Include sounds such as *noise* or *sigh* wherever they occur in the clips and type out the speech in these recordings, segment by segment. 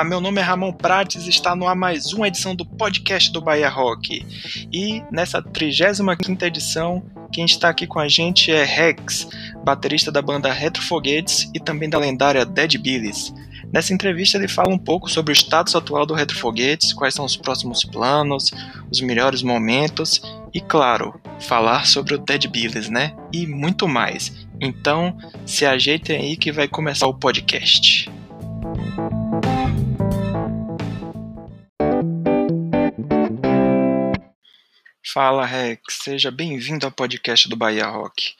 Olá, meu nome é Ramon Prates e está no ar mais uma edição do podcast do Bahia Rock. E nessa 35ª edição, quem está aqui com a gente é Rex, baterista da banda Retro Foguetes e também da lendária Dead Billies. Nessa entrevista ele fala um pouco sobre o status atual do Retro Foguetes, quais são os próximos planos, os melhores momentos e, claro, falar sobre o Dead Billies, né? E muito mais. Então, se ajeitem aí que vai começar o podcast. Fala Rex, seja bem-vindo ao podcast do Bahia Rock.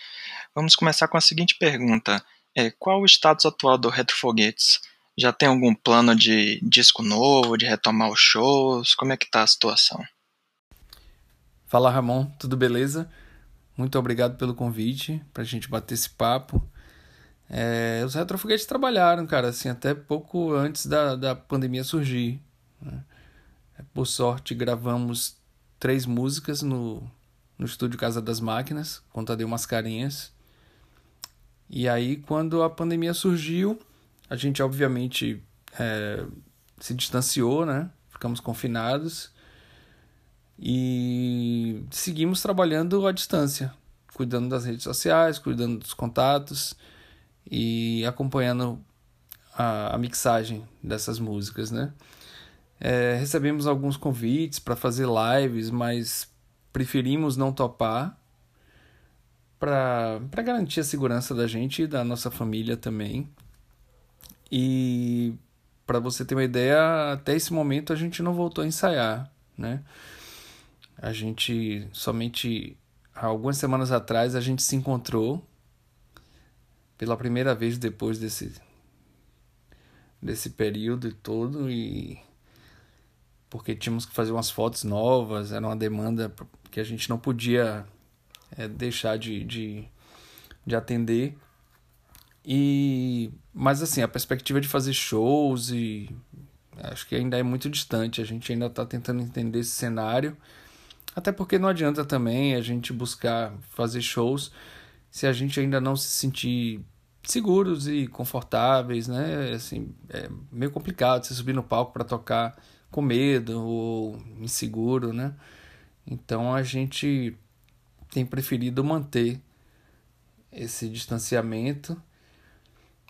Vamos começar com a seguinte pergunta: é, qual o status atual do Retro Foguetes? Já tem algum plano de disco novo, de retomar os shows? Como é que tá a situação? Fala Ramon, tudo beleza? Muito obrigado pelo convite para a gente bater esse papo. É, os retrofoguetes trabalharam, cara, assim, até pouco antes da, da pandemia surgir. Né? Por sorte, gravamos três músicas no, no estúdio Casa das Máquinas, com Tadeu Mascarenhas. E aí, quando a pandemia surgiu, a gente obviamente é, se distanciou, né? Ficamos confinados e seguimos trabalhando à distância, cuidando das redes sociais, cuidando dos contatos e acompanhando a, a mixagem dessas músicas, né? É, recebemos alguns convites para fazer lives, mas preferimos não topar para garantir a segurança da gente e da nossa família também. E para você ter uma ideia, até esse momento a gente não voltou a ensaiar, né? A gente somente algumas semanas atrás a gente se encontrou pela primeira vez depois desse desse período todo e porque tínhamos que fazer umas fotos novas, era uma demanda que a gente não podia é, deixar de, de, de atender. E mas assim, a perspectiva de fazer shows e acho que ainda é muito distante, a gente ainda está tentando entender esse cenário. Até porque não adianta também a gente buscar fazer shows se a gente ainda não se sentir seguros e confortáveis, né? Assim, é meio complicado você subir no palco para tocar com medo ou inseguro, né? Então a gente tem preferido manter esse distanciamento.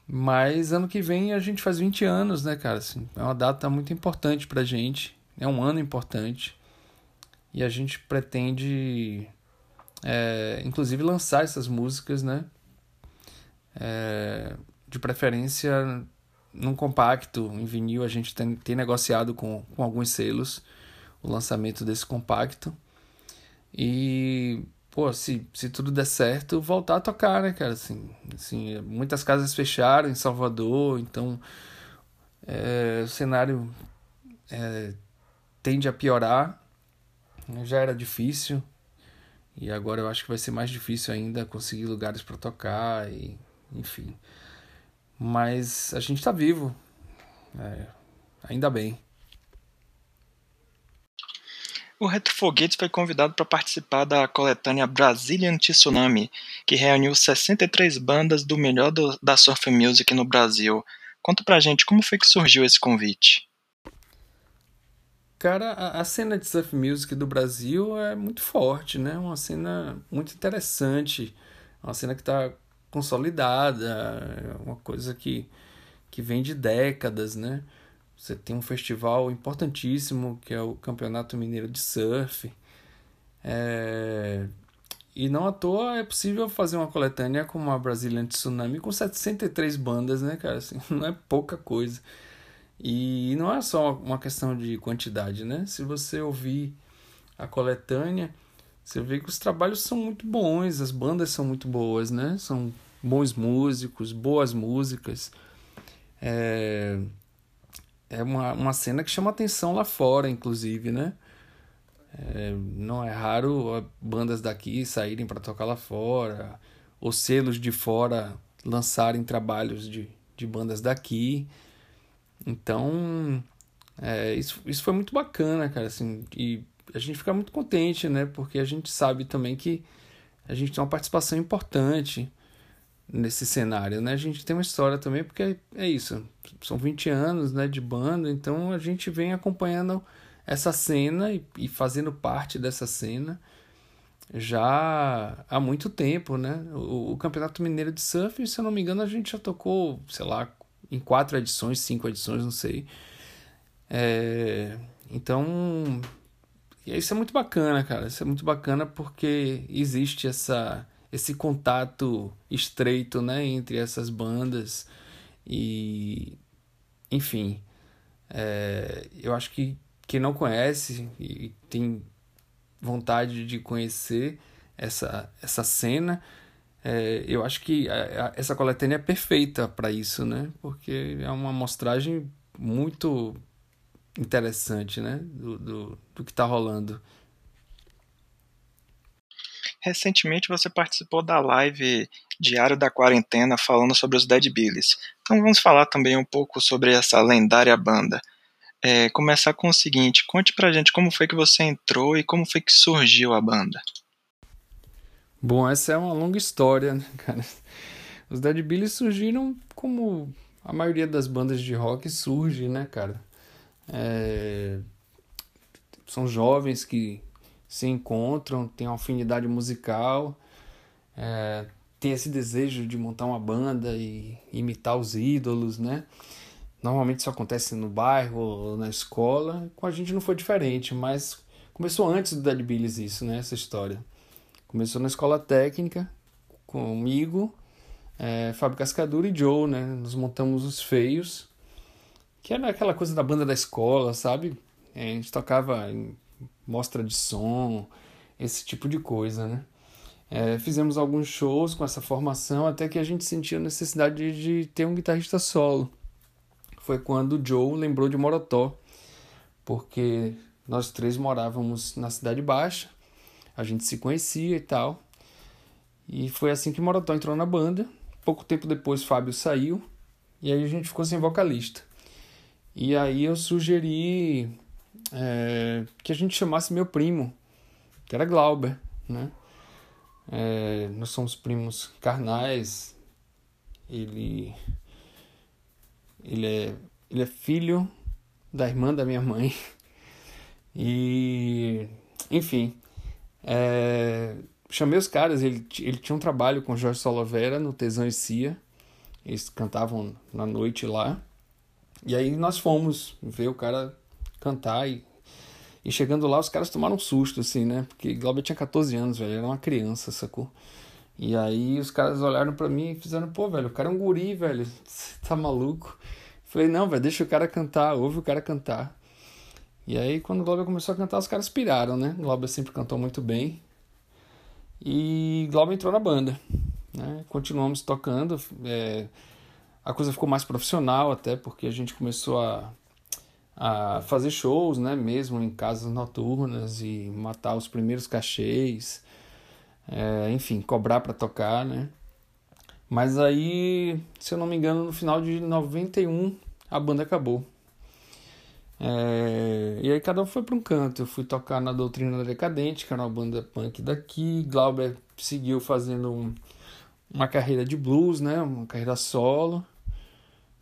Mas ano que vem a gente faz 20 anos, né, cara? Assim, é uma data muito importante pra gente. É um ano importante e a gente pretende, é, inclusive, lançar essas músicas, né? É, de preferência num compacto, em vinil, a gente tem, tem negociado com, com alguns selos o lançamento desse compacto. E, pô, se, se tudo der certo, voltar a tocar, né, cara? Assim, assim, muitas casas fecharam em Salvador, então é, o cenário é, tende a piorar já era difícil e agora eu acho que vai ser mais difícil ainda conseguir lugares para tocar e enfim. Mas a gente está vivo, é, ainda bem. O Retro Foguetes foi convidado para participar da coletânea Brazilian Tsunami, que reuniu 63 bandas do melhor do, da surf music no Brasil. Conta pra gente como foi que surgiu esse convite. Cara, a, a, cena de surf music do Brasil é muito forte, né? Uma cena muito interessante, uma cena que está consolidada, é uma coisa que, que vem de décadas, né? Você tem um festival importantíssimo que é o Campeonato Mineiro de Surf. É... E não à toa é possível fazer uma coletânea como a Brazilian Tsunami com 703 bandas, né, cara? Assim, *laughs* não é pouca coisa. E não é só uma questão de quantidade, né? Se você ouvir a coletânea, você vê que os trabalhos são muito bons, as bandas são muito boas, né? São bons músicos, boas músicas. É, é uma, uma cena que chama atenção lá fora, inclusive, né? É, não é raro bandas daqui saírem para tocar lá fora, ou selos de fora lançarem trabalhos de, de bandas daqui. Então, é, isso, isso foi muito bacana, cara, assim, e a gente fica muito contente, né, porque a gente sabe também que a gente tem uma participação importante nesse cenário, né? A gente tem uma história também, porque é isso, são 20 anos, né, de banda, então a gente vem acompanhando essa cena e, e fazendo parte dessa cena já há muito tempo, né? O, o, Campeonato Mineiro de Surf, se eu não me engano, a gente já tocou, sei lá, em quatro edições, cinco edições, não sei. É, então, isso é muito bacana, cara. Isso é muito bacana porque existe essa esse contato estreito, né, entre essas bandas e enfim, é, eu acho que quem não conhece e tem vontade de conhecer essa essa cena, é, eu acho que a, a, essa coletânea é perfeita para isso, né? Porque é uma amostragem muito interessante, né? Do, do, do que está rolando. Recentemente você participou da live Diário da Quarentena falando sobre os Dead Billies. Então vamos falar também um pouco sobre essa lendária banda. É, começar com o seguinte, conte pra gente como foi que você entrou e como foi que surgiu a banda. Bom, essa é uma longa história, né, cara? Os Dead Billies surgiram como a maioria das bandas de rock surge, né, cara? É... São jovens que se encontram, têm uma afinidade musical, é, tem esse desejo de montar uma banda e imitar os ídolos, né? Normalmente isso acontece no bairro ou na escola. Com a gente não foi diferente, mas começou antes do Dead Billies isso, né? Essa história. Começou na escola técnica, comigo, é, Fábio Cascadura e Joe, né? Nós montamos os Feios, que era aquela coisa da banda da escola, sabe? É, a gente tocava em mostra de som, esse tipo de coisa, né? É, fizemos alguns shows com essa formação até que a gente sentiu a necessidade de, ter um guitarrista solo. Foi quando o Joe lembrou de Morotó, porque nós três morávamos na Cidade Baixa, a gente se conhecia e tal. E foi assim que Morotó entrou na banda. Pouco tempo depois, Fábio saiu e aí a gente ficou sem vocalista. E aí eu sugeri é, que a gente chamasse meu primo, que era Glauber, né? É, nós somos primos carnais. Ele, ele é, ele é filho da irmã da minha mãe. *laughs* E, enfim, é, chamei os caras. Ele, ele tinha um trabalho com Jorge Solovera no Tesão e Cia. Eles cantavam na noite lá. E aí nós fomos ver o cara cantar e, e chegando lá os caras tomaram um susto, assim, né? Porque Glauber tinha 14 anos, velho, era uma criança, sacou? E aí os caras olharam para mim e fizeram, pô, velho, o cara é um guri, velho, você tá maluco? Falei, não, velho, deixa o cara cantar, ouve o cara cantar. E aí quando o Glauber começou a cantar, os caras piraram, né? O Glauber sempre cantou muito bem. E Glauber entrou na banda, né? Continuamos tocando, é... a coisa ficou mais profissional até, porque a gente começou a a fazer shows, né, mesmo em casas noturnas e matar os primeiros cachês, é, enfim, cobrar para tocar, né. Mas aí, se eu não me engano, no final de 91 a banda acabou. É, e aí cada um foi para um canto. Eu fui tocar na Doutrina Decadente, que era uma banda punk daqui. Glauber seguiu fazendo um, uma carreira de blues, né, uma carreira solo.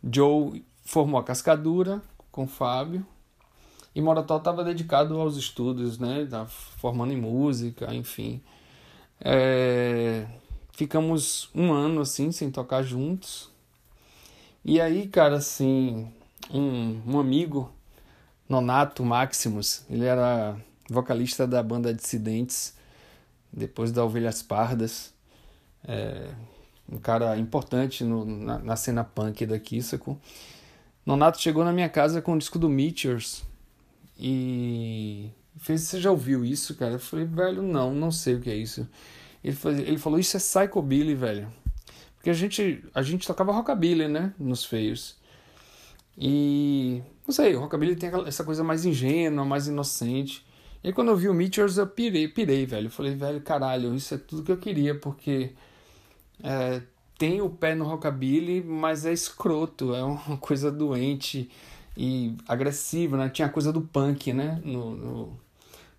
Joe formou a Cascadura, com Fábio. E Morató estava dedicado aos estudos, né? Tá formando em música, enfim. É... Ficamos um ano assim, sem tocar juntos. E aí, cara, assim, um, um amigo, Nonato Maximus, ele era vocalista da banda Dissidentes, depois da Ovelhas Pardas. É, um cara importante no, na, na cena punk daqui, sacou? Nonato chegou na minha casa com o disco do Meteors e fez: Você já ouviu isso, cara? Eu falei: Velho, não, não sei o que é isso. Ele, ele falou: Isso é Psychobilly, velho. Porque a gente, a gente tocava rockabilly, né? Nos feios. E. Não sei, o rockabilly tem essa coisa mais ingênua, mais inocente. E quando eu vi o Meteors, eu pirei, pirei, velho. Eu falei, velho, caralho, isso é tudo que eu queria, porque é, tem o pé no rockabilly, mas é escroto, é uma *laughs* coisa doente e agressiva, né? Tinha a coisa do punk, né? No, no,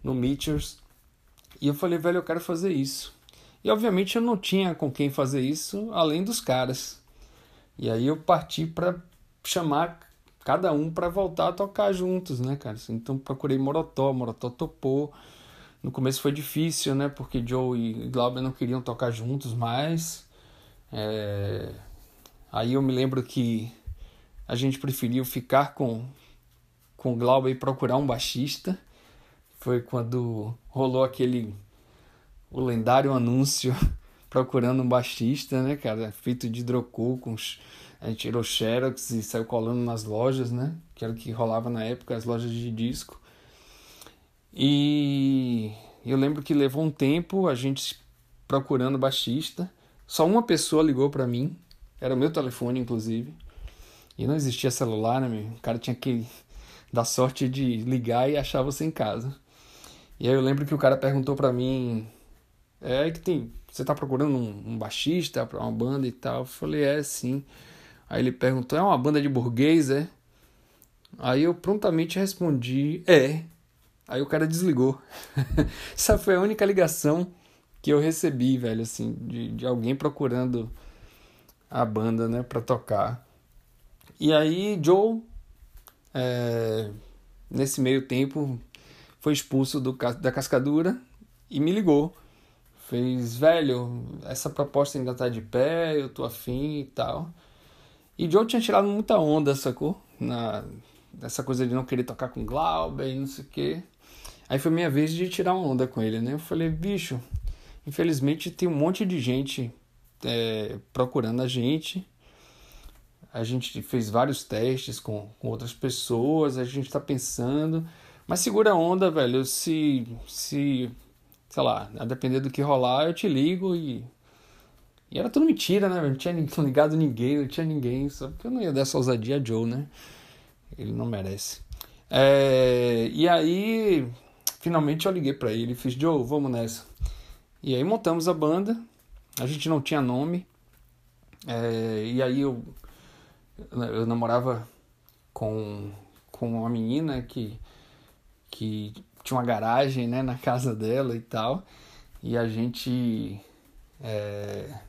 no Meteors. E eu falei, velho, eu quero fazer isso. E obviamente eu não tinha com quem fazer isso além dos caras. E aí eu parti para chamar cada um para voltar a tocar juntos, né, cara? Então procurei Morotó, Morotó topou. No começo foi difícil, né? Porque Joe e Glauber não queriam tocar juntos mais. É... Aí eu me lembro que a gente preferiu ficar com, com o Glauber e procurar um baixista. Foi quando rolou aquele o lendário anúncio *laughs* procurando um baixista, né, cara? Feito de hidrocor com a gente tirou xerox e saiu colando nas lojas, né? Que era o que rolava na época, as lojas de disco. E eu lembro que levou um tempo a gente procurando baixista. Só uma pessoa ligou para mim, era o meu telefone, inclusive. E não existia celular, né, meu? O cara tinha que dar sorte de ligar e achar você em casa. E aí eu lembro que o cara perguntou para mim: É que tem. Você tá procurando um, um baixista pra uma banda e tal? Eu falei: É, sim. Aí ele perguntou: É uma banda de burguês, é? Aí eu prontamente respondi: É. Aí o cara desligou. *laughs* Essa foi a única ligação que eu recebi, velho, assim, de, de alguém procurando a banda, né, pra tocar. E aí Joe, é, nesse meio tempo, foi expulso do, da cascadura e me ligou. Fez, velho, essa proposta ainda tá de pé, eu tô afim e tal. E Joe tinha tirado muita onda, sacou? Na, coisa de não querer tocar com Glauber e não sei o quê. Aí foi minha vez de tirar uma onda com ele, né? Eu falei, bicho, infelizmente tem um monte de gente é, procurando a gente. A gente fez vários testes com, com outras pessoas, a gente tá pensando. Mas segura a onda, velho. Se, se, sei lá, a depender do que rolar, eu te ligo e e era tudo mentira, né? Não tinha *laughs* ligado ninguém, não tinha ninguém. Só porque eu não ia dar essa ousadia a Joe, né? Ele não merece. É, e aí, finalmente eu liguei para ele e fiz: Joe, vamos nessa. E aí montamos a banda. A gente não tinha nome. É, e aí eu, eu namorava com, com uma menina que, que tinha uma garagem né, na casa dela e tal. E a gente. É,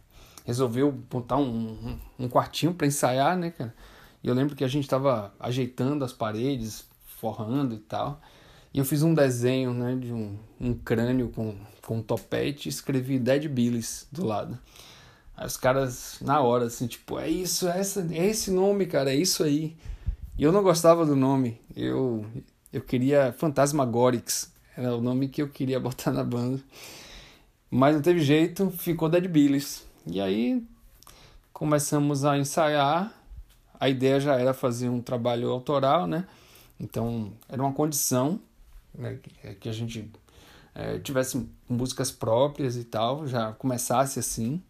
resolveu botar um, um, quartinho para ensaiar, né, cara? E eu lembro que a gente estava ajeitando as paredes, forrando e tal. E eu fiz um desenho, né, de um, um crânio com, com um topete e escrevi Dead Billies do lado. Aí os caras, na hora, assim, tipo, é isso, é, essa, é esse nome, cara, é isso aí. E eu não gostava do nome. Eu, eu queria Fantasmagorix. Era o nome que eu queria *laughs* botar na banda. Mas não teve jeito, ficou Dead Billies. E aí começamos a ensaiar. A ideia já era fazer um trabalho autoral, né? Então era uma condição né, que a gente é, tivesse músicas próprias e tal, já começasse assim.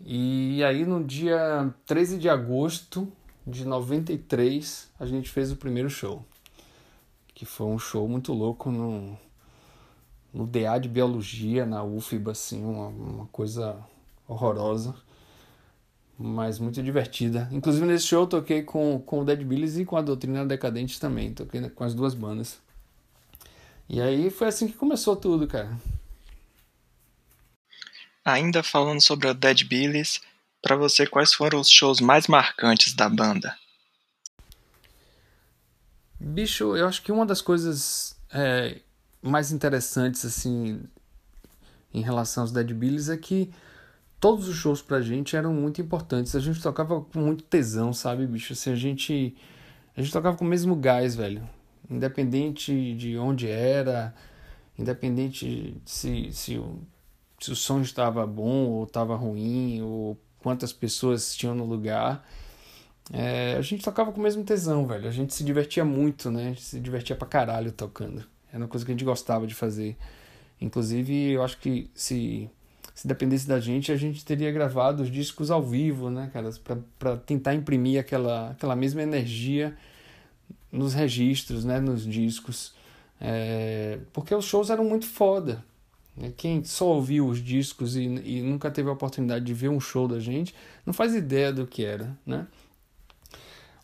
E aí no dia 13 de agosto de 93 a gente fez o primeiro show. Que foi um show muito louco no, no DA de Biologia, na UFBA, assim, uma, uma coisa horrorosa, mas muito divertida. Inclusive nesse show eu toquei com, com o Dead Billies e com a Doutrina Decadente também, toquei com as duas bandas. E aí foi assim que começou tudo, cara. Ainda falando sobre o Dead Billies, para você quais foram os shows mais marcantes da banda? Bicho, eu acho que uma das coisas é, mais interessantes assim em relação aos Dead Billies é que todos os shows pra gente eram muito importantes. A gente tocava com muito tesão, sabe, bicho? Assim, a gente. A gente tocava com o mesmo gás, velho. Independente de onde era, independente se, se, o, se o som estava bom ou estava ruim, ou quantas pessoas tinham no lugar. É, a gente tocava com o mesmo tesão, velho. A gente se divertia muito, né? A gente se divertia pra caralho tocando. Era uma coisa que a gente gostava de fazer. Inclusive, eu acho que se se dependesse da gente, a gente teria gravado os discos ao vivo, né, cara, para tentar imprimir aquela, aquela mesma energia nos registros, né, nos discos. É, porque os shows eram muito foda. Né? Quem só ouviu os discos e, e nunca teve a oportunidade de ver um show da gente, não faz ideia do que era, né?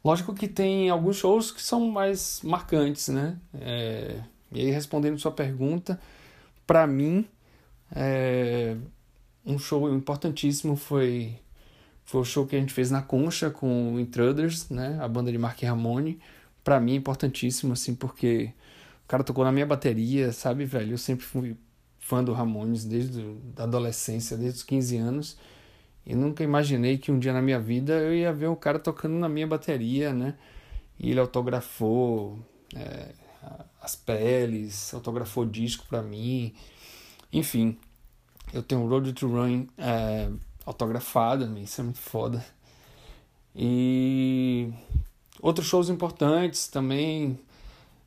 Lógico que tem alguns shows que são mais marcantes, né? É, e aí, respondendo sua pergunta, para mim, é, um show importantíssimo foi foi o show que a gente fez na Concha com o Intruders, né? A banda de Mark Ramone. Pra mim é importantíssimo, assim, porque o cara tocou na minha bateria, sabe, velho? Eu sempre fui fã do Ramones desde a adolescência, desde os 15 anos. E nunca imaginei que um dia na minha vida eu ia ver o cara tocando na minha bateria, né? E ele autografou é, as peles, autografou disco pra mim. Enfim, eu tenho Road to Run é, autografada, isso é muito foda. E outros shows importantes também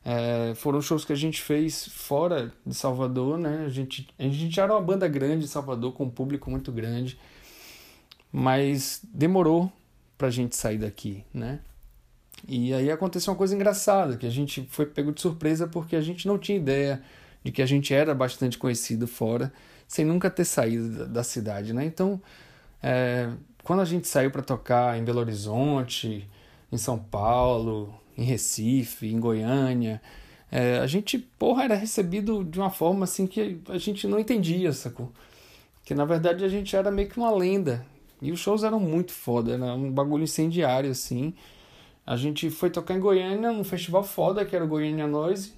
é, foram shows que a gente fez fora de Salvador, né? A gente, a gente era uma banda grande em Salvador, com um público muito grande, mas demorou pra gente sair daqui, né? E aí aconteceu uma coisa engraçada, que a gente foi pego de surpresa porque a gente não tinha ideia de que a gente era bastante conhecido fora, sem nunca ter saído da cidade, né? Então, é, quando a gente saiu para tocar em Belo Horizonte, em São Paulo, em Recife, em Goiânia, é, a gente, porra, era recebido de uma forma assim que a gente não entendia, sacou? Que na verdade a gente era meio que uma lenda. E os shows eram muito foda, era um bagulho incendiário, assim. A gente foi tocar em Goiânia, num festival foda que era o Goiânia Noise.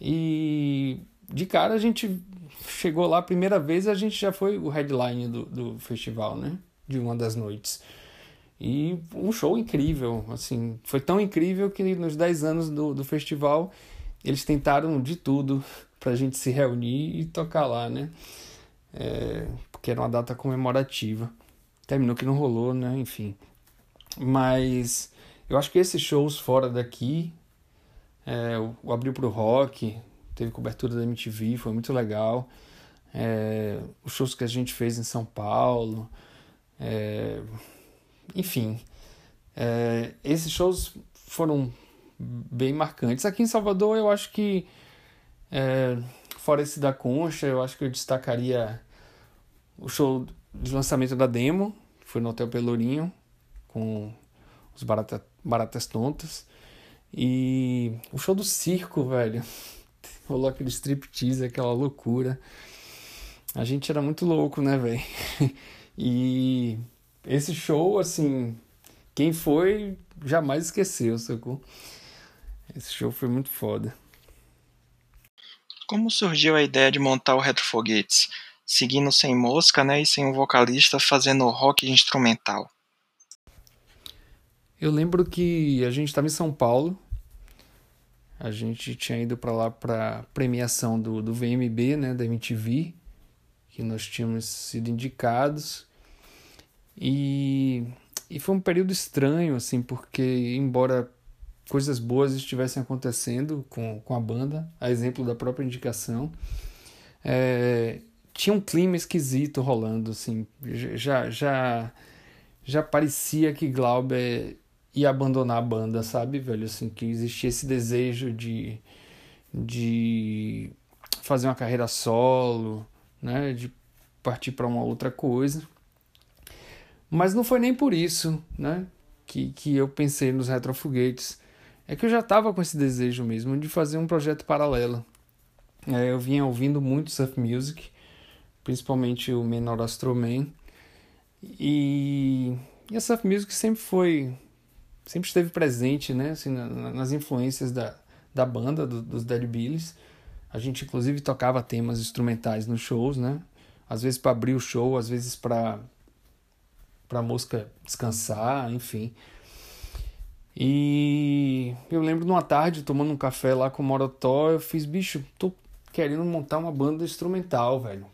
E de cara a gente chegou lá a primeira vez a gente já foi o headline do, do festival, né? De uma das noites. E um show incrível, assim, foi tão incrível que nos 10 anos do, do festival eles tentaram de tudo *laughs* pra gente se reunir e tocar lá, né? É, porque era uma data comemorativa. Terminou que não rolou, né? Enfim. Mas eu acho que esses shows fora daqui, é, o Abril pro Rock, teve cobertura da MTV, foi muito legal. É, os shows que a gente fez em São Paulo, é, enfim, é, esses shows foram bem marcantes. Aqui em Salvador, eu acho que, é, fora esse da Concha, eu acho que eu destacaria o show de lançamento da demo, que foi no Hotel Pelourinho, com os barata, Baratas Tontas. E o show do circo, velho *laughs* rolou aquele striptease, aquela loucura. A gente era muito louco, né, velho? *laughs* E esse show, assim, quem foi jamais esqueceu, sacou? Esse show foi muito foda. Como surgiu a ideia de montar o Retrofoguetes? Seguindo sem mosca, né, e sem um vocalista fazendo rock instrumental. Eu lembro que a gente estava em São Paulo a gente tinha ido para lá para premiação do, do VMB, né, da MTV, que nós tínhamos sido indicados. E, e foi um período estranho, assim, porque embora coisas boas estivessem acontecendo com, com a banda, a exemplo da própria indicação, é, tinha um clima esquisito rolando, assim, já, já, já parecia que Glauber e abandonar a banda, sabe, velho? Assim, que existia esse desejo de, de fazer uma carreira solo, né? De partir para uma outra coisa. Mas não foi nem por isso, né? Que, que eu pensei nos retrofoguetes. É que eu já estava com esse desejo mesmo de fazer um projeto paralelo. É, eu vinha ouvindo muito surf music, principalmente o Menor Astro Man. E, e a surf music sempre foi sempre esteve presente, né, assim, nas influências da, da banda, do, dos Dead Billys. A gente inclusive tocava temas instrumentais nos shows, né? Às vezes para abrir o show, às vezes para para a música descansar, enfim. E eu lembro de uma tarde tomando um café lá com o Morotó, eu fiz, bicho, tô querendo montar uma banda instrumental, velho.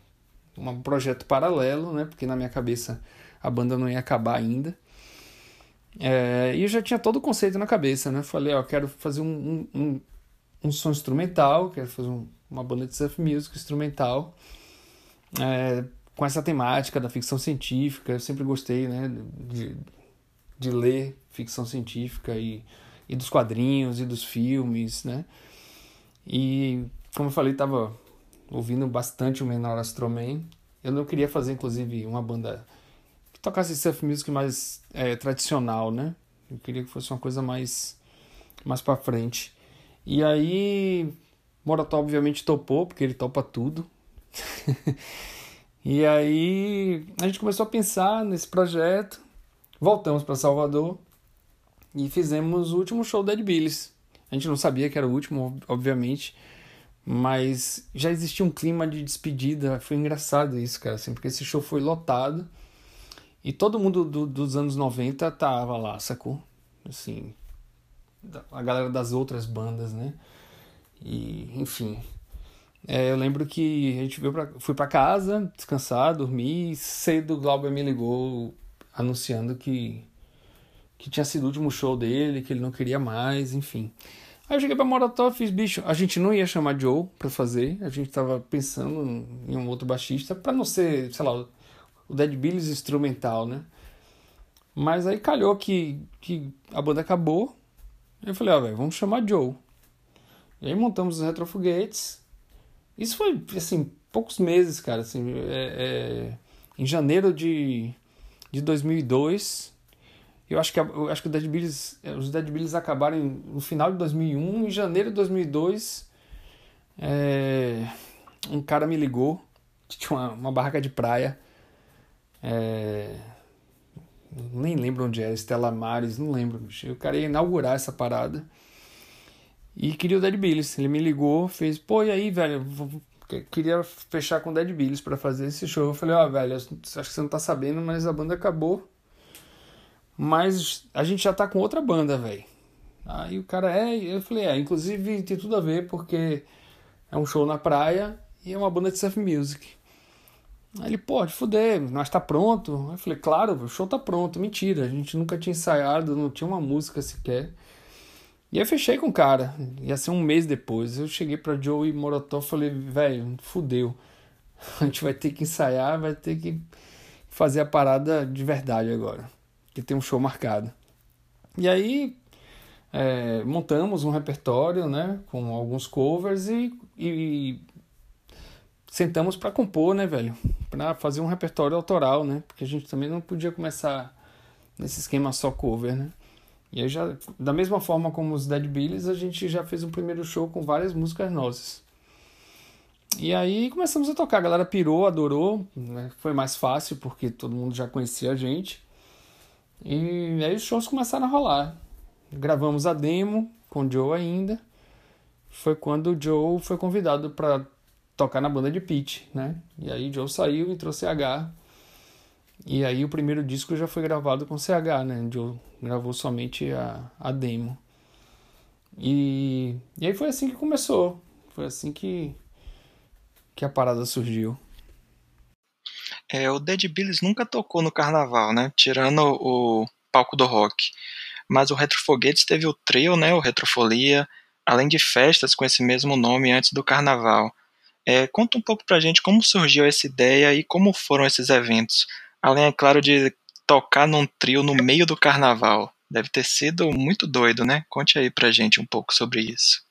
Um projeto paralelo, né? Porque na minha cabeça a banda não ia acabar ainda. É, e eu já tinha todo o conceito na cabeça, né? Falei, ó, quero fazer um, um, um, um som instrumental, quero fazer um, uma banda de surf music instrumental, é, com essa temática da ficção científica. Eu sempre gostei, né, de, de ler ficção científica e, e dos quadrinhos e dos filmes, né? E, como eu falei, tava ouvindo bastante o Menor Astroman. Eu não queria fazer, inclusive, uma banda tocasse surf music mais é, tradicional, né? Eu queria que fosse uma coisa mais mais para frente. E aí Morató obviamente topou, porque ele topa tudo. *laughs* E aí a gente começou a pensar nesse projeto, voltamos para Salvador e fizemos o último show da Ed. A gente não sabia que era o último, obviamente, mas já existia um clima de despedida. Foi engraçado isso, cara, assim, porque esse show foi lotado e todo mundo do, dos anos 90 tava lá, sacou? Assim, a galera das outras bandas, né? E, enfim. É, eu lembro que a gente veio pra, fui para casa, descansar, dormir, e cedo o Glauber me ligou anunciando que, que tinha sido o último show dele, que ele não queria mais, enfim. Aí eu cheguei pra Morató fiz, bicho, a gente não ia chamar Joe pra fazer, a gente tava pensando em um outro baixista, pra não ser, sei lá, o Dead Billy's instrumental, né? Mas aí calhou que, que a banda acabou, eu falei, ó, ah, velho, vamos chamar Joe. E aí montamos os retrofoguetes. Isso foi, assim, poucos meses, cara. Assim, é, é, em janeiro de, de 2002. Eu acho que, eu acho que Dead é, os Dead Billies acabaram no final de 2001. Em janeiro de 2002, é, um cara me ligou. Tinha uma, uma barraca de praia. É, nem lembro onde era, Estela Mares, não lembro. O cara ia inaugurar essa parada. E queria o Dead Billies. Ele me ligou, fez, pô, e aí, velho? Queria fechar com o Dead Billies para fazer esse show. Eu falei, ó, oh, velho, acho que você não tá sabendo, mas a banda acabou. Mas a gente já tá com outra banda, velho. Aí o cara é, eu falei, é, inclusive tem tudo a ver porque é um show na praia e é uma banda de surf music. Aí ele, pode fuder, nós tá pronto. Eu falei, claro, o show tá pronto. Mentira, a gente nunca tinha ensaiado, não tinha uma música sequer. E aí fechei com o cara. Ia ser um mês depois. Eu cheguei pra Joe e Morotó falei, velho, fudeu. *laughs* A gente vai ter que ensaiar, vai ter que fazer a parada de verdade agora. Que tem um show marcado. E aí é, montamos um repertório, né? Com alguns covers e, e sentamos para compor, né, velho? Para fazer um repertório autoral, né? Porque a gente também não podia começar nesse esquema só cover, né? E aí já, da mesma forma como os Dead Billies, a gente já fez um primeiro show com várias músicas nossas. E aí começamos a tocar, a galera pirou, adorou, né? foi mais fácil porque todo mundo já conhecia a gente. E aí os shows começaram a rolar. Gravamos a demo com o Joe ainda. Foi quando o Joe foi convidado para tocar na banda de Pete, né? E aí Joe saiu, entrou CH. E aí o primeiro disco já foi gravado com CH, né? Joe gravou somente a, a demo. E, e aí foi assim que começou. Foi assim que, que a parada surgiu. É, o Dead Billies nunca tocou no carnaval, né? Tirando o palco do rock. Mas o Retrofoguetes teve o trio, né? O Retrofolia, além de festas com esse mesmo nome antes do carnaval. É, conta um pouco pra gente como surgiu essa ideia e como foram esses eventos. Além, é claro, de tocar num trio no meio do carnaval. Deve ter sido muito doido, né? Conte aí pra gente um pouco sobre isso.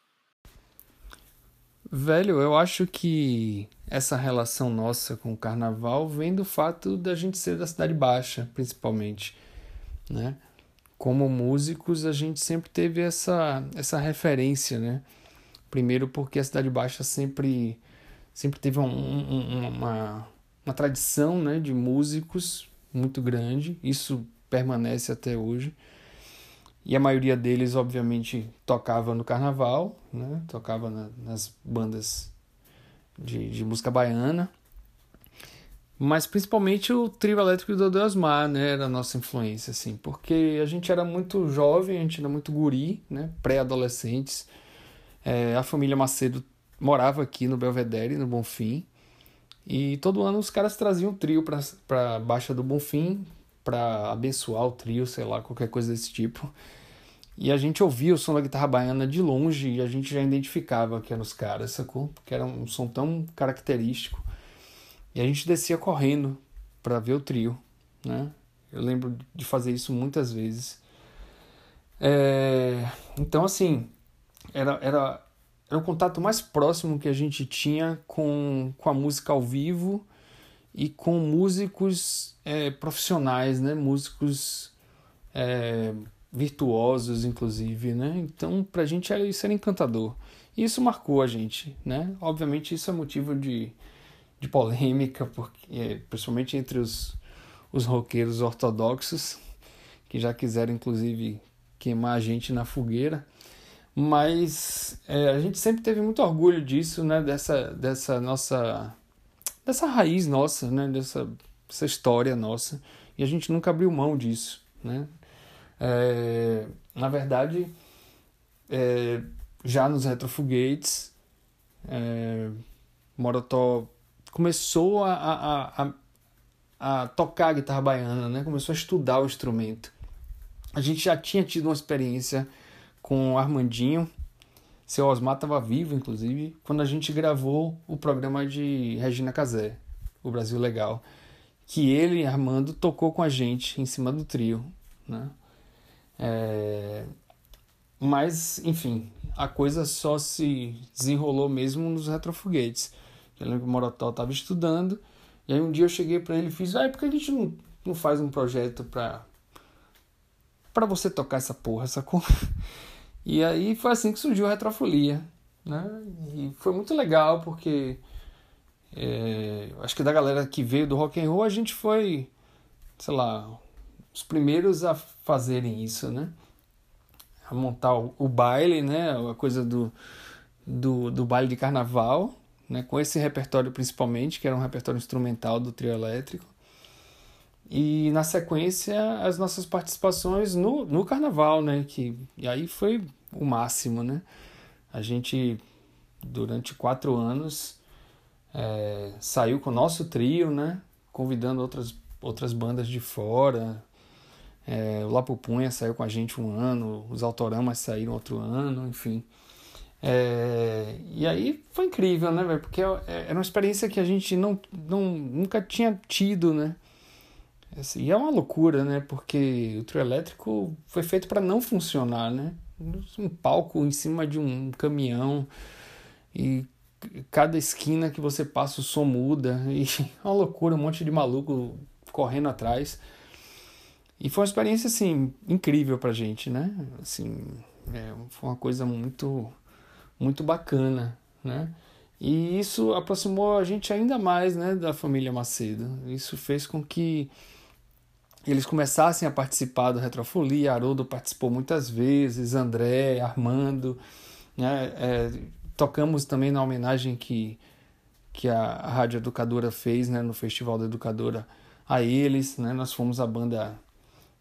Velho, eu acho que essa relação nossa com o carnaval vem do fato da gente ser da Cidade Baixa, principalmente, né? Como músicos, a gente sempre teve essa, essa referência, né? Primeiro porque a Cidade Baixa sempre sempre teve um, um, uma, uma tradição né, de músicos muito grande, isso permanece até hoje. E a maioria deles, obviamente, tocava no carnaval, né? tocava na, nas bandas de, de música baiana. Mas principalmente o trio elétrico do Dodô Osmar, né? Era a nossa influência, assim. Porque a gente era muito jovem, a gente era muito guri, né? Pré-adolescentes. É, a família Macedo morava aqui no Belvedere, no Bonfim. E todo ano os caras traziam um trio pra, pra Baixa do Bonfim, para abençoar o trio, sei lá, qualquer coisa desse tipo. E a gente ouvia o som da guitarra baiana de longe e a gente já identificava que eram os caras, sacou? Porque era um som tão característico. E a gente descia correndo para ver o trio, né? Eu lembro de fazer isso muitas vezes. É... Então, assim, era, era era o contato mais próximo que a gente tinha com, com a música ao vivo e com músicos é, profissionais, né? Músicos é, virtuosos, inclusive, né? Então, pra gente era, isso era encantador. E isso marcou a gente, né? Obviamente isso é motivo de, de polêmica, porque, principalmente entre os, os roqueiros ortodoxos, que já quiseram inclusive queimar a gente na fogueira. Mas é, a gente sempre teve muito orgulho disso, né? Dessa, dessa nossa. dessa raiz nossa, né? Dessa, dessa história nossa. E a gente nunca abriu mão disso, né? É, na verdade, é, já nos retrofoguetes, é, Morotó começou a, a, a, a tocar a guitarra baiana, né? começou a estudar o instrumento. A gente já tinha tido uma experiência com o Armandinho, seu Osmar estava vivo, inclusive, quando a gente gravou o programa de Regina Casé, O Brasil Legal, que ele, Armando, tocou com a gente em cima do trio. Né? É... Mas, enfim, a coisa só se desenrolou mesmo nos retrofoguetes. Eu lembro que o Morotó estava estudando, e aí um dia eu cheguei para ele e fiz: ah, por que a gente não, não faz um projeto para para você tocar essa porra, sacou? E aí foi assim que surgiu a Retrofolia, né? E foi muito legal porque é, acho que da galera que veio do rock and roll a gente foi, sei lá, os primeiros a fazerem isso, né? A montar o, o baile, né? A coisa do, do, do baile de carnaval, né? Com esse repertório principalmente, que era um repertório instrumental do trio elétrico. E na sequência as nossas participações no, no carnaval, né? Que, e aí foi o máximo, né? A gente, durante quatro anos, é, saiu com o nosso trio, né? Convidando outras, outras bandas de fora. É, o Lapupunha saiu com a gente um ano, os Autoramas saíram outro ano, enfim. É, e aí foi incrível, né, velho? Porque é, era uma experiência que a gente não, não, nunca tinha tido, né? E é uma loucura, né? Porque o trio elétrico foi feito para não funcionar, né? Um palco em cima de um caminhão e cada esquina que você passa o som muda e é *laughs* uma loucura, um monte de maluco correndo atrás. E foi uma experiência assim incrível pra gente, né? Assim, é, foi uma coisa muito muito bacana, né? E isso aproximou a gente ainda mais, né, da família Macedo. Isso fez com que eles começassem a participar do Retrofolia. Haroldo participou muitas vezes, André, Armando. Né? É, tocamos também na homenagem que, que a, Rádio Educadora fez né, no Festival da Educadora a eles. Né? Nós fomos a banda,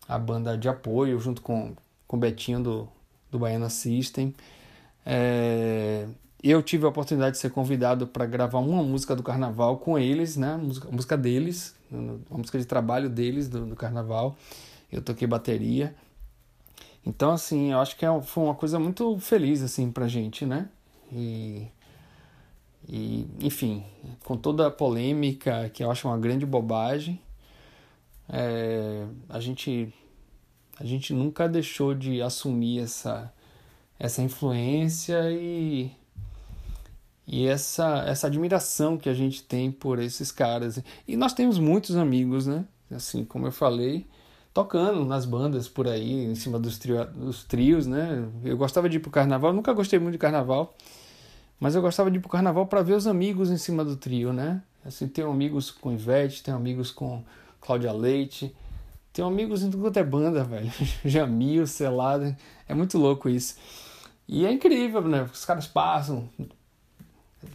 a banda de apoio junto com, com Betinho do, do Baiana System. É, eu tive a oportunidade de ser convidado para gravar uma música do carnaval com eles, né? Música, música deles, uma música de trabalho deles do, do carnaval. Eu toquei bateria. Então, assim, eu acho que é, foi uma coisa muito feliz, assim, pra gente, né? E, e, enfim, com toda a polêmica, que eu acho uma grande bobagem, é, a gente a gente nunca deixou de assumir essa, essa influência e e essa, essa admiração que a gente tem por esses caras. E nós temos muitos amigos, né? Assim, como eu falei, tocando nas bandas por aí, em cima dos, trio, dos trios, né? Eu gostava de ir pro carnaval, nunca gostei muito de carnaval, mas eu gostava de ir pro carnaval para ver os amigos em cima do trio, né? Assim, tenho amigos com Ivete, tenho amigos com Cláudia Leite, tenho amigos em tudo é banda, *laughs* velho. Jamil, Selada, é muito louco isso. E é incrível, né? Os caras passam,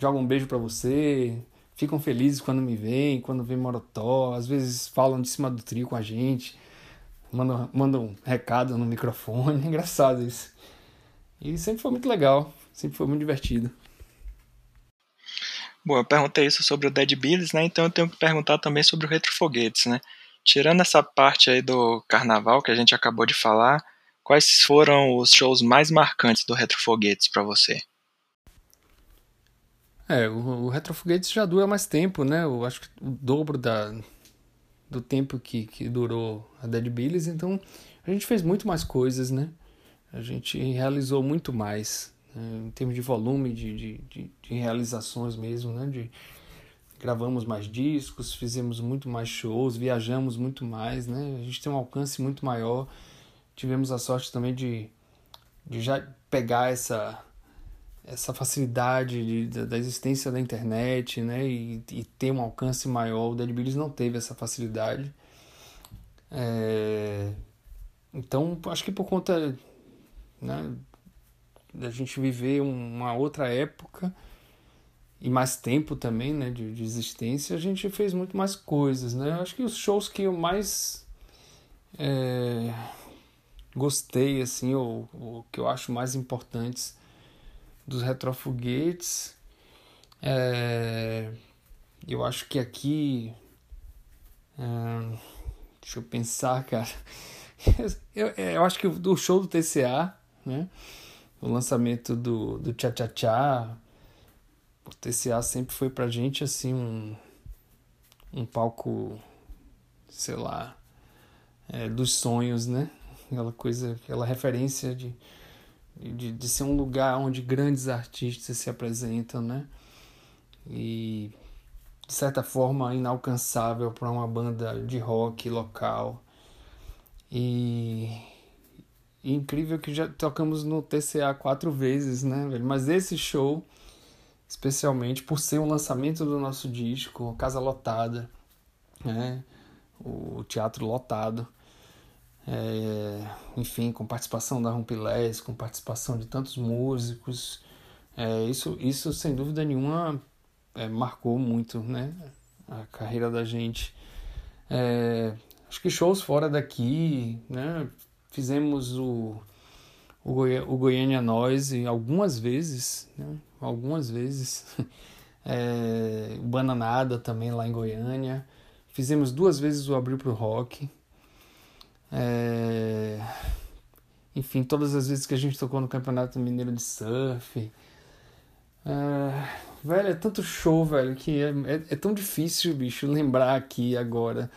jogam um beijo para você, ficam felizes quando me veem, quando vem Morotó, às vezes falam de cima do trio com a gente, mandam, mandam um recado no microfone, é *laughs* engraçado isso. E sempre foi muito legal, sempre foi muito divertido. Bom, eu perguntei isso sobre o Dead Billies, né? Então eu tenho que perguntar também sobre o Retrofoguetes, né? Tirando essa parte aí do carnaval que a gente acabou de falar, quais foram os shows mais marcantes do Retrofoguetes para você? É, o, o Retrofoguetes já dura mais tempo, né? Eu acho que o dobro da, do tempo que, que durou a Dead Billies, então a gente fez muito mais coisas, né? A gente realizou muito mais, né? em termos de volume, de, de, de, de, realizações mesmo, né? De, gravamos mais discos, fizemos muito mais shows, viajamos muito mais, né? A gente tem um alcance muito maior. Tivemos a sorte também de, de já pegar essa essa facilidade de, da existência da internet, né, e, e, ter um alcance maior. O Dead Billies não teve essa facilidade. É, então, acho que por conta né, da gente viver uma outra época e mais tempo também, né, de, de existência, a gente fez muito mais coisas, né. Acho que os shows que eu mais é, gostei, assim, ou, ou que eu acho mais importantes dos retrofoguetes. É, eu acho que aqui. É, deixa eu pensar, cara. *laughs* Eu, eu acho que do show do TCA, né? O lançamento do, do Tchá Tchá Tchá. O TCA sempre foi pra gente assim um, um palco, sei lá, é, dos sonhos, né? Aquela coisa, aquela referência de de, de ser um lugar onde grandes artistas se apresentam, né? E de certa forma inalcançável para uma banda de rock local. E, e, incrível que já tocamos no TCA quatro vezes, né, velho? Mas esse show, especialmente por ser um lançamento do nosso disco, casa lotada, né? O teatro lotado. É, enfim, com participação da Rumpilés, com participação de tantos músicos. É, isso, isso, sem dúvida nenhuma, é, marcou muito né, a carreira da gente. É, acho que shows fora daqui, né, fizemos o, o, Goi o Goiânia Noise algumas vezes, né, algumas vezes. *laughs* É, o Bananada também lá em Goiânia. Fizemos duas vezes o Abril pro Rock. É... Enfim, todas as vezes que a gente tocou no Campeonato Mineiro de Surf. É... Velho, é tanto show, velho, que é, é, é, tão difícil, bicho, lembrar aqui agora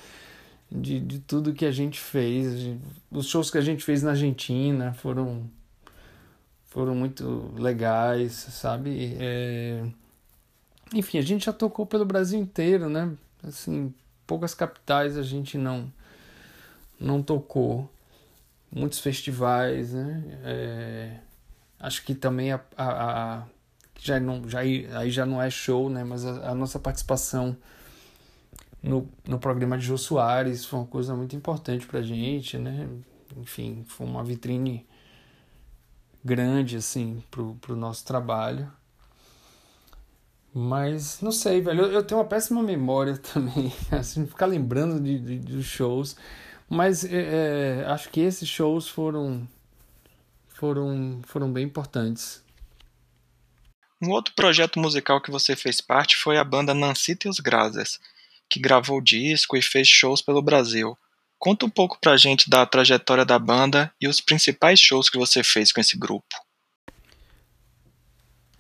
de, de tudo que a gente fez. Os shows que a gente fez na Argentina foram, foram muito legais, sabe? É... Enfim, a gente já tocou pelo Brasil inteiro, né? Assim, poucas capitais a gente não não tocou. Muitos festivais, né? É, acho que também a, a, a, já não já aí já não é show, né? Mas a, a, nossa participação no, no programa de Jô Soares foi uma coisa muito importante pra gente, né? Enfim, foi uma vitrine grande assim pro, pro nosso trabalho. Mas não sei, velho. Eu, eu tenho uma péssima memória *laughs* também. Assim, ficar lembrando de, de, dos shows. Mas é, é, acho que esses shows foram, foram, foram bem importantes. Um outro projeto musical que você fez parte foi a banda Nancita e os Grazas, que gravou disco e fez shows pelo Brasil. Conta um pouco pra gente da trajetória da banda e os principais shows que você fez com esse grupo.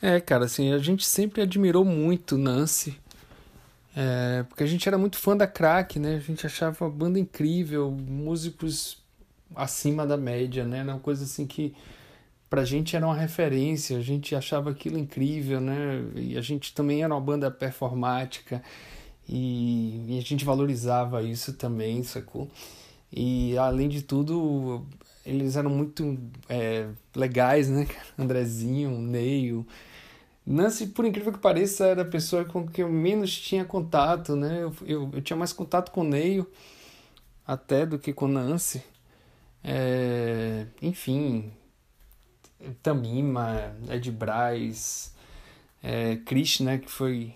É, cara, assim, a gente sempre admirou muito Nancy é, porque a gente era muito fã da Crack, né? A gente achava a banda incrível, músicos acima da média, né? Era uma coisa assim que pra gente era uma referência, a gente achava aquilo incrível, né? E a gente também era uma banda performática e, e a gente valorizava isso também, sacou? E além de tudo, eles eram muito é, legais, né? *laughs* Andrezinho, Neil Nancy, por incrível que pareça, era a pessoa com quem eu menos tinha contato, né? Eu, eu, eu tinha mais contato com o Neil até do que com Nancy. É, enfim, Tamima, Ed Braz, é, Chris, né, que foi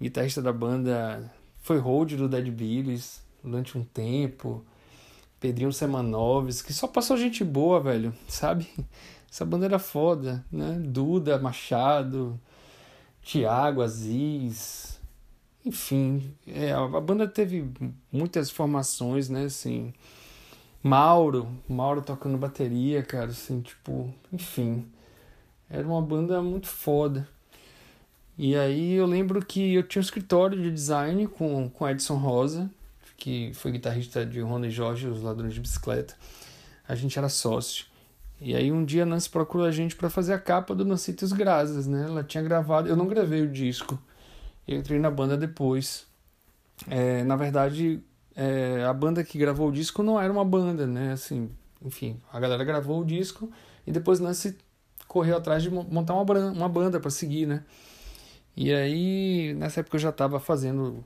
guitarrista da banda, foi hold do Dead Billies durante um tempo. Pedrinho Semanovs, que só passou gente boa, velho, sabe? Essa banda era foda, né? Duda, Machado, Tiago, Aziz, enfim, é, a banda teve muitas formações, né, assim, Mauro, Mauro tocando bateria, cara, assim, tipo, enfim, era uma banda muito foda. E aí eu lembro que eu tinha um escritório de design com, com Edson Rosa, que foi guitarrista de Rony Jorge, os Ladrões de Bicicleta. A gente era sócio. E aí um dia a Nancy procurou a gente para fazer a capa do Nancitos Grazas, né? Ela tinha gravado, eu não gravei o disco. Eu entrei na banda depois. É, na verdade, é, a banda que gravou o disco não era uma banda, né? Assim, enfim, a galera gravou o disco e depois Nancy correu atrás de montar uma, uma banda para seguir, né? E aí, nessa época eu já estava fazendo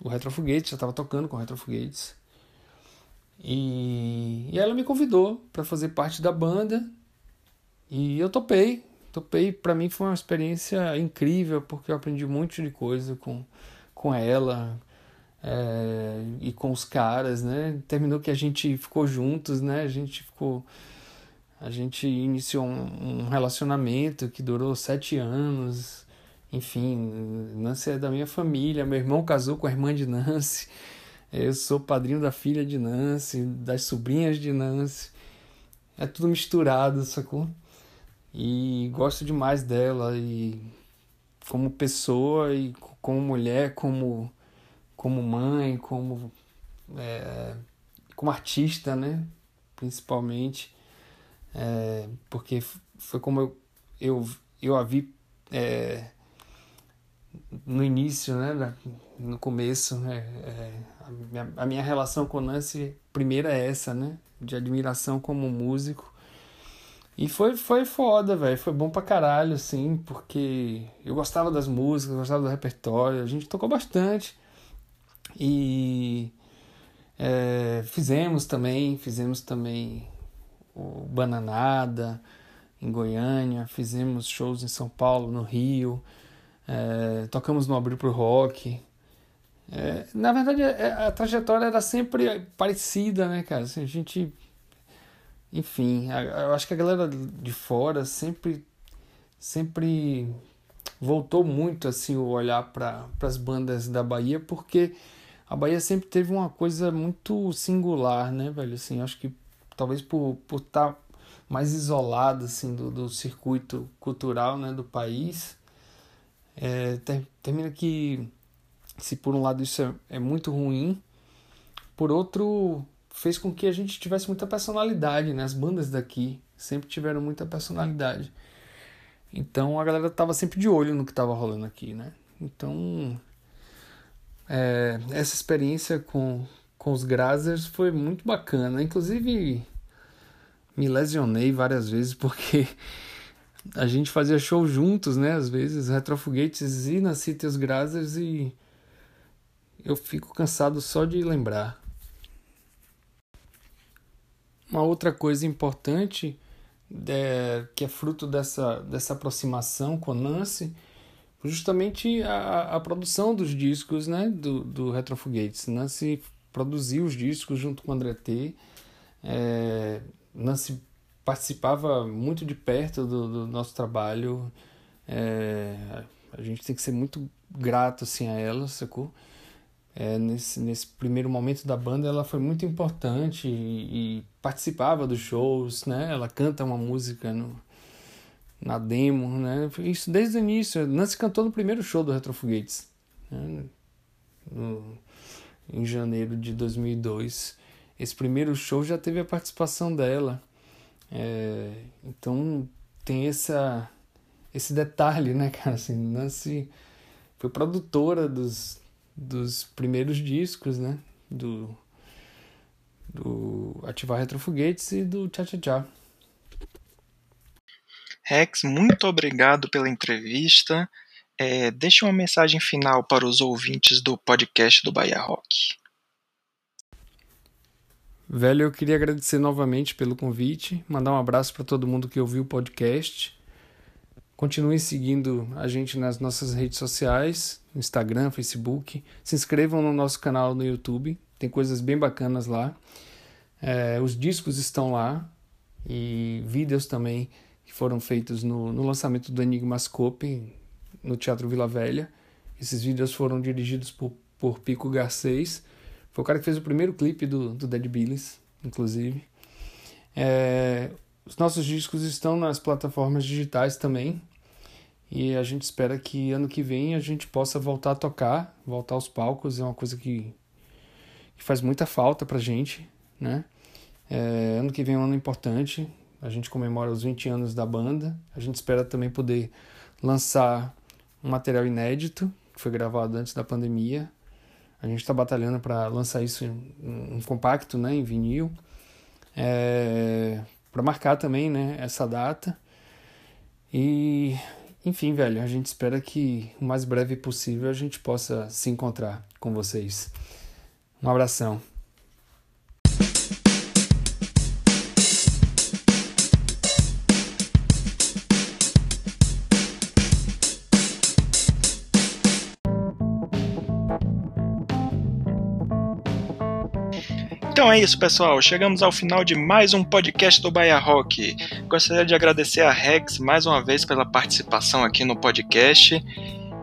o Retrofoguetes, já estava tocando com o Retrofoguetes. E, e ela me convidou para fazer parte da banda e eu topei. Topei, para mim foi uma experiência incrível porque eu aprendi um monte de coisa com, com ela é, e com os caras, né? Terminou que a gente ficou juntos, né? A gente ficou a gente iniciou um, um relacionamento que durou sete anos. Enfim, Nancy é da minha família. Meu irmão casou com a irmã de Nancy. Eu sou padrinho da filha de Nancy, das sobrinhas de Nancy. É tudo misturado, sacou? E gosto demais dela e como pessoa e como mulher, como como mãe, como é, como artista, né? Principalmente é, porque foi como eu eu, eu a vi é, no início, né, no começo, né, a, minha, a minha relação com Nancy primeira é essa, né, de admiração como músico. E foi, foi foda, velho, foi bom pra caralho, assim, porque eu gostava das músicas, gostava do repertório, a gente tocou bastante. E é, fizemos também, fizemos também o Bananada em Goiânia, fizemos shows em São Paulo, no Rio, é, tocamos no Abril pro Rock. É, na verdade, é, a trajetória era sempre parecida, né, cara? Assim, a gente. Enfim, eu acho que a galera de fora sempre. Sempre voltou muito assim o olhar para as bandas da Bahia, porque a Bahia sempre teve uma coisa muito singular, né, velho? Assim, acho que talvez por por estar tá mais isolado assim do, do circuito cultural, né, do país, é, ter, termina que, se por um lado isso é, é muito ruim, por outro fez com que a gente tivesse muita personalidade, né? As bandas daqui sempre tiveram muita personalidade. Então a galera tava sempre de olho no que tava rolando aqui, né? Então é, essa experiência com, com os Grazers foi muito bacana. Inclusive me lesionei várias vezes porque *laughs* a gente fazia show juntos, né? Às vezes, Retrofoguetes e na Cities Grazers e eu fico cansado só de lembrar. Uma outra coisa importante é, que é fruto dessa, dessa aproximação com Nancy justamente a, a produção dos discos né, do, do Retrofoguetes. Nancy produziu os discos junto com André T. É, Nancy participava muito de perto do, do nosso trabalho. É, a gente tem que ser muito grato assim, a ela, sacou? É, nesse, nesse primeiro momento da banda ela foi muito importante e, e, participava dos shows, né? Ela canta uma música no, na demo, né? Isso desde o início. Nancy cantou no primeiro show do Retrofoguetes, né? no, em janeiro de 2002. Esse primeiro show já teve a participação dela. É, então tem essa, esse detalhe, né, cara? Assim, Nancy foi produtora dos, dos primeiros discos, né? Do, do Ativar Retrofoguetes e do Tchá Tchá Tchá. Rex, muito obrigado pela entrevista. É, deixe uma mensagem final para os ouvintes do podcast do Bahia Rock. Velho, eu queria agradecer novamente pelo convite, mandar um abraço para todo mundo que ouviu o podcast. Continue seguindo a gente nas nossas redes sociais, Instagram, Facebook. Se inscrevam no nosso canal no YouTube, tem coisas bem bacanas lá. É, os discos estão lá e vídeos também que foram feitos no, no lançamento do Enigmascope no Teatro Vila Velha. Esses vídeos foram dirigidos por, por Pico Garcês foi o cara que fez o primeiro clipe do, do Dead Billies, inclusive. É, os nossos discos estão nas plataformas digitais também. E a gente espera que ano que vem a gente possa voltar a tocar, voltar aos palcos. É uma coisa que, que faz muita falta pra gente, né? É, ano que vem é um ano importante. A gente comemora os 20 anos da banda. A gente espera também poder lançar um material inédito, que foi gravado antes da pandemia. A gente está batalhando para lançar isso em um compacto, né, em vinil, é, para marcar também, né, essa data. E, enfim, velho, a gente espera que o mais breve possível a gente possa se encontrar com vocês. Um abração. Então é isso, pessoal. Chegamos ao final de mais um podcast do Bahia Rock. Gostaria de agradecer a Rex mais uma vez pela participação aqui no podcast.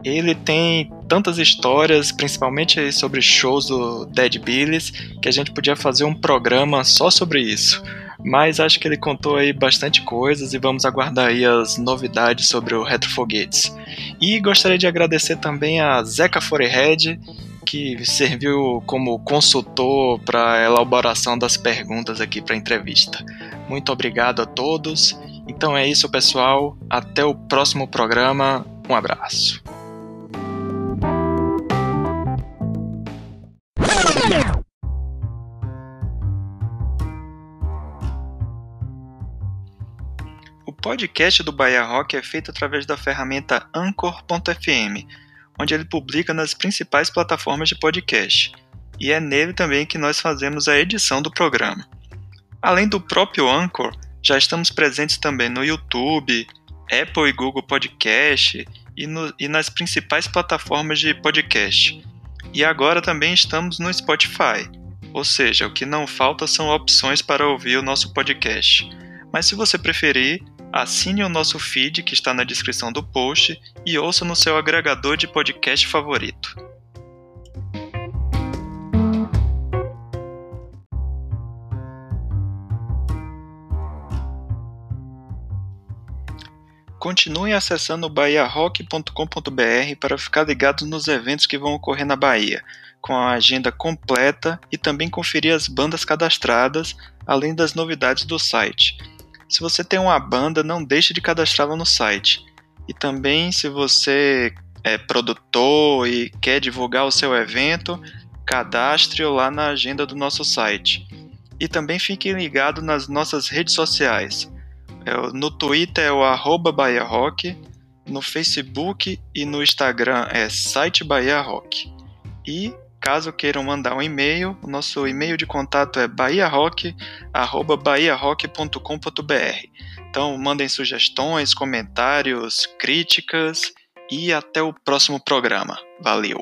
Ele tem tantas histórias, principalmente sobre shows do Dead Billies, que a gente podia fazer um programa só sobre isso. Mas acho que ele contou aí bastante coisas e vamos aguardar aí as novidades sobre o Retrofoguetes. E gostaria de agradecer também a Zeca Forehead, que serviu como consultor para a elaboração das perguntas aqui para a entrevista. Muito obrigado a todos. Então é isso, pessoal. Até o próximo programa. Um abraço. O podcast do Bahia Rock é feito através da ferramenta Anchor.fm onde ele publica nas principais plataformas de podcast, e é nele também que nós fazemos a edição do programa. Além do próprio Anchor, já estamos presentes também no YouTube, Apple e Google Podcast e, no, e nas principais plataformas de podcast. E agora também estamos no Spotify, ou seja, o que não falta são opções para ouvir o nosso podcast. Mas se você preferir, Assine o nosso feed que está na descrição do post e ouça no seu agregador de podcast favorito. Continue acessando bahiarock.com.br para ficar ligado nos eventos que vão ocorrer na Bahia, com a agenda completa e também conferir as bandas cadastradas, além das novidades do site. Se você tem uma banda, não deixe de cadastrá-la no site. E também, se você é produtor e quer divulgar o seu evento, cadastre-o lá na agenda do nosso site. E também fique ligado nas nossas redes sociais. É no Twitter é o arroba Bahia Rock, no Facebook e no Instagram é site Bahia Rock. E Caso queiram mandar um e-mail, o nosso e-mail de contato é bahiarock@bahiarock.com.br. Então, mandem sugestões, comentários, críticas e até o próximo programa. Valeu!